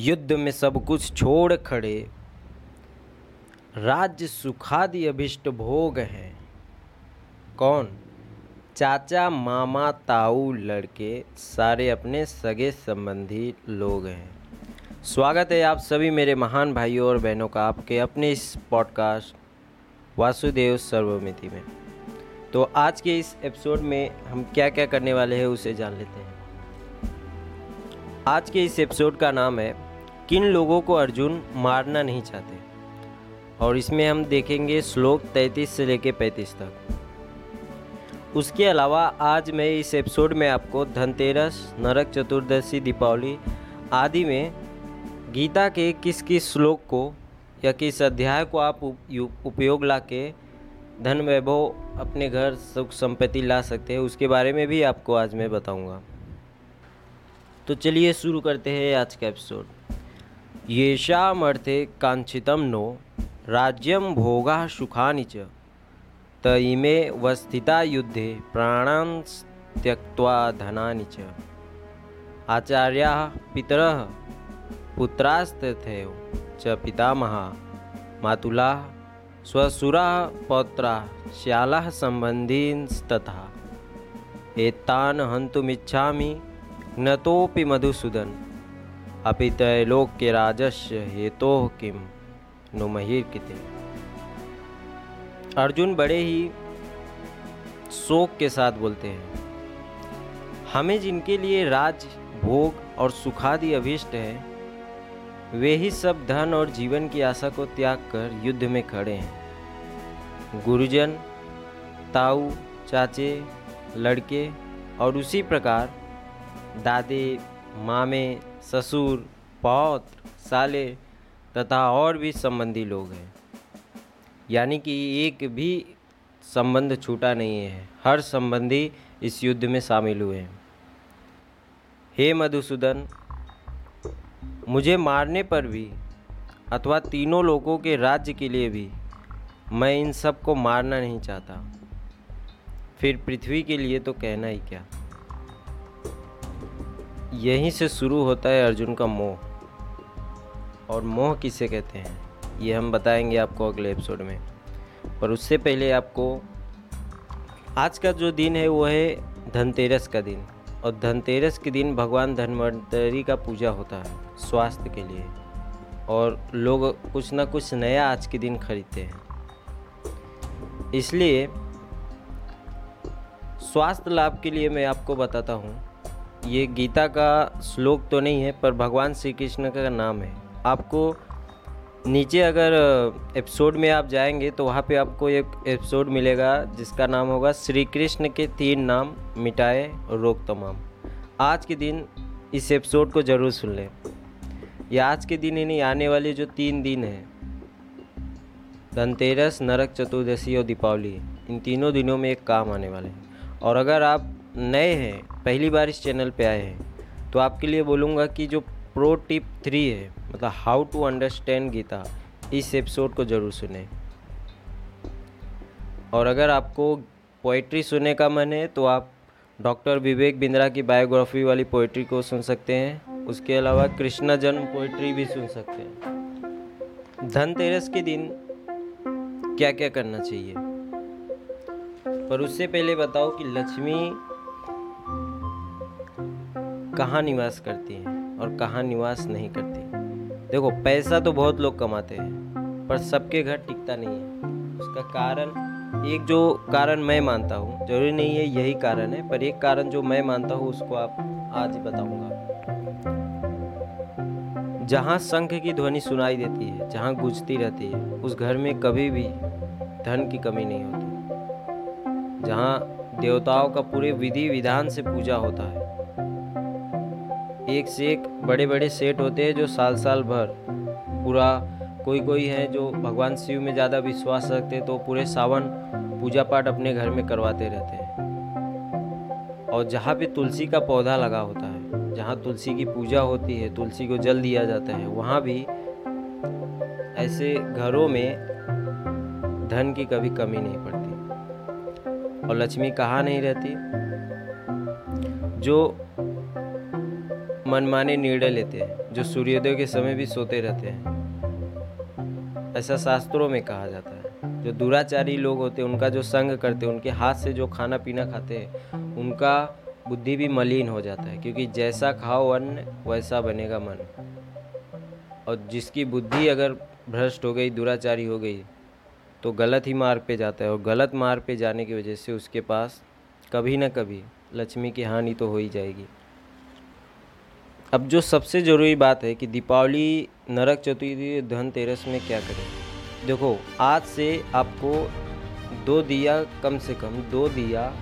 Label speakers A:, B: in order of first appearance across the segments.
A: युद्ध में सब कुछ छोड़ खड़े। राज्य सुखादि अभिष्ट भोग हैं। कौन? चाचा, मामा, ताऊ, लड़के, सारे अपने सगे संबंधी लोग हैं। स्वागत है आप सभी मेरे महान भाइयों और बहनों का आपके अपने इस पॉडकास्ट वासुदेव सर्वमिति में। तो आज के इस एपिसोड में हम क्या क्या करने वाले हैं उसे जान लेते हैं। आज के इस एपिसोड का नाम है किन लोगों को अर्जुन मारना नहीं चाहते? और इसमें हम देखेंगे श्लोक 33 से लेके 35 तक। उसके अलावा आज मैं इस एपिसोड में आपको धनतेरस, नरक चतुर्दशी, दीपावली आदि में गीता के किस किस श्लोक को या किस अध्याय को आप उपयोग ला के धन वैभव अपने घर सुख संपत्ति ला सकते हैं, उसके बारे में भी आपको आज मैं बताऊँगा। तो चलिए शुरू करते हैं आज का एपिसोड। येषामर्थे कांक्षितम नो राज्यम भोगा सुखानि च। त इमे वस्थिता युद्धे प्राणान् त्यक्त्वा धनानि च। आचार्याः पितरः, पुत्रास्तथैव च पितामहा, मातुलाः, स्वसुराः, पौत्राः, श्यालाः सम्बन्धींस्तथा। एतान् हन्तुमिच्छामि नतोपि मधुसूदन। अपि त्रैलोक्य राजस्य हेतो किम नुमहिर किते अर्जुन बड़े ही शोक के साथ बोलते हैं, हमें जिनके लिए राज, भोग और सुखादि अभिष्ट है, वे ही सब धन और जीवन की आशा को त्याग कर युद्ध में खड़े हैं। गुरुजन, ताऊ, चाचे, लड़के और उसी प्रकार दादे मामे, ससुर पौत्र साले तथा और भी संबंधी लोग हैं। यानी कि एक भी संबंध छूटा नहीं है। हर संबंधी इस युद्ध में शामिल हुए हैं। हे मधुसूदन, मुझे मारने पर भी अथवा तीनों लोगों के राज्य के लिए भी मैं इन सबको मारना नहीं चाहता। फिर पृथ्वी के लिए तो कहना ही क्या? यहीं से शुरू होता है अर्जुन का मोह। और मोह किसे कहते हैं, ये हम बताएँगे आपको अगले एपिसोड में। पर उससे पहले आपको, आज का जो दिन है वो है धनतेरस का दिन। और धनतेरस के दिन भगवान धन्वंतरी का पूजा होता है, स्वास्थ्य के लिए। और लोग कुछ ना कुछ नया आज के दिन खरीदते हैं। इसलिए, स्वास्थ्य लाभ के लिए मैं आपको बताता हूँ ये गीता का श्लोक तो नहीं है, पर भगवान श्री कृष्ण का नाम है। आपको नीचे अगर एपिसोड में आप जाएँगे तो वहाँ पे आपको एक एपिसोड मिलेगा, जिसका नाम होगा श्री कृष्ण के तीन नाम, मिटाए रोक तमाम। आज के दिन इस एपिसोड को ज़रूर सुन लें। या आज के दिन इन्हीं आने वाले जो तीन दिन हैं, धनतेरस, नरक, चतुर्दशी और दीपावली, इन तीनों दिनों में एक काम आने वाले हैं। और अगर आप नए हैं, पहली बार इस चैनल पे आए हैं। तो आपके लिए बोलूँगा कि जो प्रो टिप थ्री है मतलब हाउ टू अंडरस्टैंड गीता, इस एपिसोड को ज़रूर सुने। और अगर आपको पोइट्री सुनने का मन है तो आप डॉक्टर विवेक बिंद्रा की बायोग्राफी वाली पोइट्री को सुन सकते हैं। उसके अलावा कृष्णा जन्म पोइट्री भी सुन सकते हैं। धनतेरस के दिन क्या क्या करना चाहिए? पर उससे पहले बताओ कि लक्ष्मी कहाँ निवास करती हैं और कहाँ निवास नहीं करती। देखो, पैसा तो बहुत लोग कमाते हैं, पर सबके घर टिकता नहीं है। उसका कारण, एक जो कारण मैं मानता हूँ, ज़रूरी नहीं है यही कारण है, पर एक कारण जो मैं मानता हूँ, उसको आप आज ही बताऊँगा। जहाँ शंख की ध्वनि सुनाई देती है, जहाँ गुजती रहती है, उस घर में कभी भी धन की कमी नहीं होती। जहाँ देवताओं का पूरे विधि विधान से पूजा होता है एक से एक बड़े बड़े सेट होते हैं जो साल साल भर पूरा कोई कोई है जो भगवान शिव में ज़्यादा विश्वास रखते हैं तो पूरे सावन पूजा पाठ अपने घर में करवाते रहते हैं। और जहाँ पे तुलसी का पौधा लगा होता है, जहाँ तुलसी की पूजा होती है, तुलसी को जल दिया जाता है, वहाँ भी ऐसे घरों में धन की कभी कमी नहीं पड़ती। और लक्ष्मी कहाँ नहीं रहती? जो मनमाने निर्णय लेते हैं, जो सूर्योदय के समय भी सोते रहते हैं। ऐसा शास्त्रों में कहा जाता है, जो दुराचारी लोग होते हैं, उनका जो संग करते हैं, उनके हाथ से जो खाना पीना खाते हैं, उनका बुद्धि भी मलिन हो जाता है, क्योंकि जैसा खाओ अन्न, वैसा बनेगा मन। और जिसकी बुद्धि अगर भ्रष्ट हो गई, दुराचारी हो गई तो गलत ही मार्ग पे जाता है, और गलत मार्ग पे जाने की वजह से उसके पास कभी ना कभी लक्ष्मी की हानि तो हो ही जाएगी। अब जो सबसे ज़रूरी बात है कि दीपावली, नरक चतुर्थी, धनतेरस में क्या करें? देखो, आज से आपको दो दिया, कम से कम दो दिया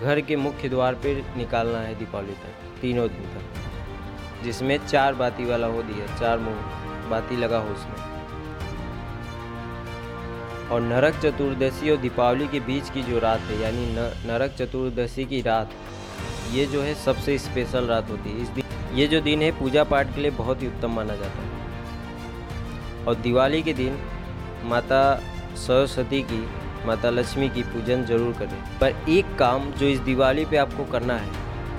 A: घर के मुख्य द्वार पर निकालना है दीपावली तक, तीनों दिन तक। जिसमें चार बाती वाला हो दिया, चार मुँह बाती लगा हो उसमें। और नरक चतुर्दशी और दीपावली के बीच की जो रात है, यानी नरक चतुर्दशी की रात, ये जो है सबसे स्पेशल रात होती है। इस दिन ये जो दिन है, पूजा पाठ के लिए बहुत ही उत्तम माना जाता है। और दिवाली के दिन माता सरस्वती की, माता लक्ष्मी की पूजन ज़रूर करें। पर एक काम जो इस दिवाली पे आपको करना है,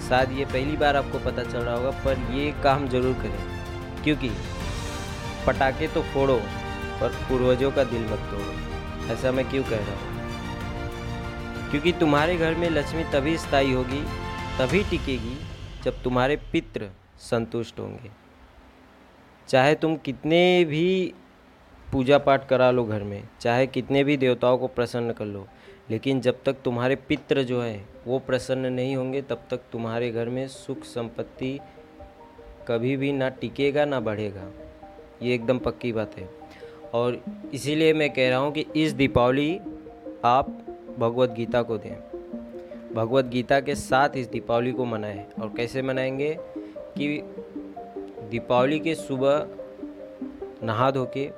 A: शायद ये पहली बार आपको पता चल रहा होगा, पर ये काम ज़रूर करें। क्योंकि पटाखे तो फोड़ो, पर पूर्वजों का दिल मत तोड़ो। ऐसा मैं क्यों कह रहा हूँ? क्योंकि तुम्हारे घर में लक्ष्मी तभी स्थायी होगी, तभी टिकेगी, जब तुम्हारे पित्र संतुष्ट होंगे। चाहे तुम कितने भी पूजा पाठ करा लो घर में, चाहे कितने भी देवताओं को प्रसन्न कर लो, लेकिन जब तक तुम्हारे पित्र जो हैं, वो प्रसन्न नहीं होंगे, तब तक तुम्हारे घर में सुख संपत्ति कभी भी ना टिकेगा, ना बढ़ेगा। ये एकदम पक्की बात है। और इसीलिए मैं कह रहा हूँ कि इस दीपावली आप भगवत गीता को दें। भगवत गीता के साथ इस दीपावली को मनाएँ। और कैसे मनाएँगे? कि दीपावली के सुबह नहा धो के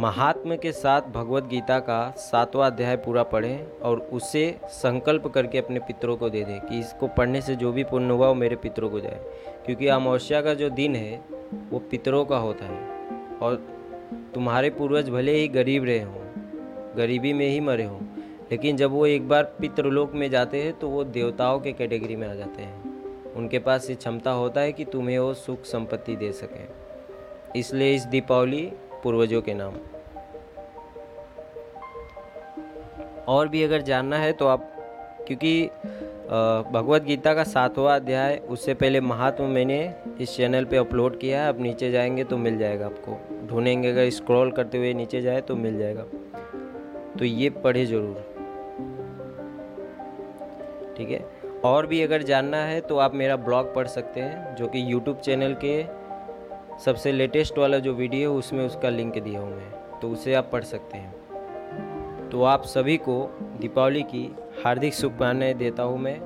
A: महात्मा के साथ भगवत गीता का सातवां अध्याय पूरा पढ़ें और उसे संकल्प करके अपने पितरों को दे दें कि इसको पढ़ने से जो भी पुण्य हुआ वो मेरे पितरों को जाए। क्योंकि अमावस्या का जो दिन है, वो पितरों का होता है। और तुम्हारे पूर्वज भले ही गरीब रहे हों, गरीबी में ही मरे हों, लेकिन जब वो एक बार पितृलोक में जाते हैं तो वो देवताओं के कैटेगरी में आ जाते हैं। उनके पास ये क्षमता होता है कि तुम्हें वो सुख संपत्ति दे सकें। इसलिए इस दीपावली पूर्वजों के नाम। और भी अगर जानना है तो आप, क्योंकि भगवत गीता का सातवां अध्याय, उससे पहले महात्मा मैंने इस चैनल पे अपलोड किया है, आप नीचे जाएँगे तो मिल जाएगा आपको। ढूंढेंगे, अगर स्क्रॉल करते हुए नीचे जाए तो मिल जाएगा। तो ये पढ़े ज़रूर। ठीक है? और भी अगर जानना है तो आप मेरा ब्लॉग पढ़ सकते हैं, जो कि यूट्यूब चैनल के सबसे लेटेस्ट वाला जो वीडियो है, उसमें उसका लिंक दिया हूँ। मैं तो उसे आप पढ़ सकते हैं। तो आप सभी को दीपावली की हार्दिक शुभकामनाएँ देता हूँ मैं।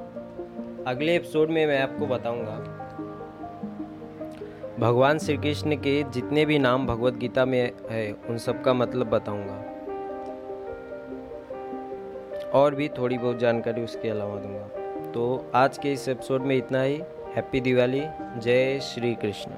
A: अगले एपिसोड में मैं आपको बताऊँगा, भगवान श्री कृष्ण के जितने भी नाम भगवत गीता में है, उन सब का मतलब बताऊँगा। और भी थोड़ी बहुत जानकारी उसके अलावा दूँगा। तो आज के इस एपिसोड में इतना ही। हैप्पी दिवाली। जय श्री कृष्ण।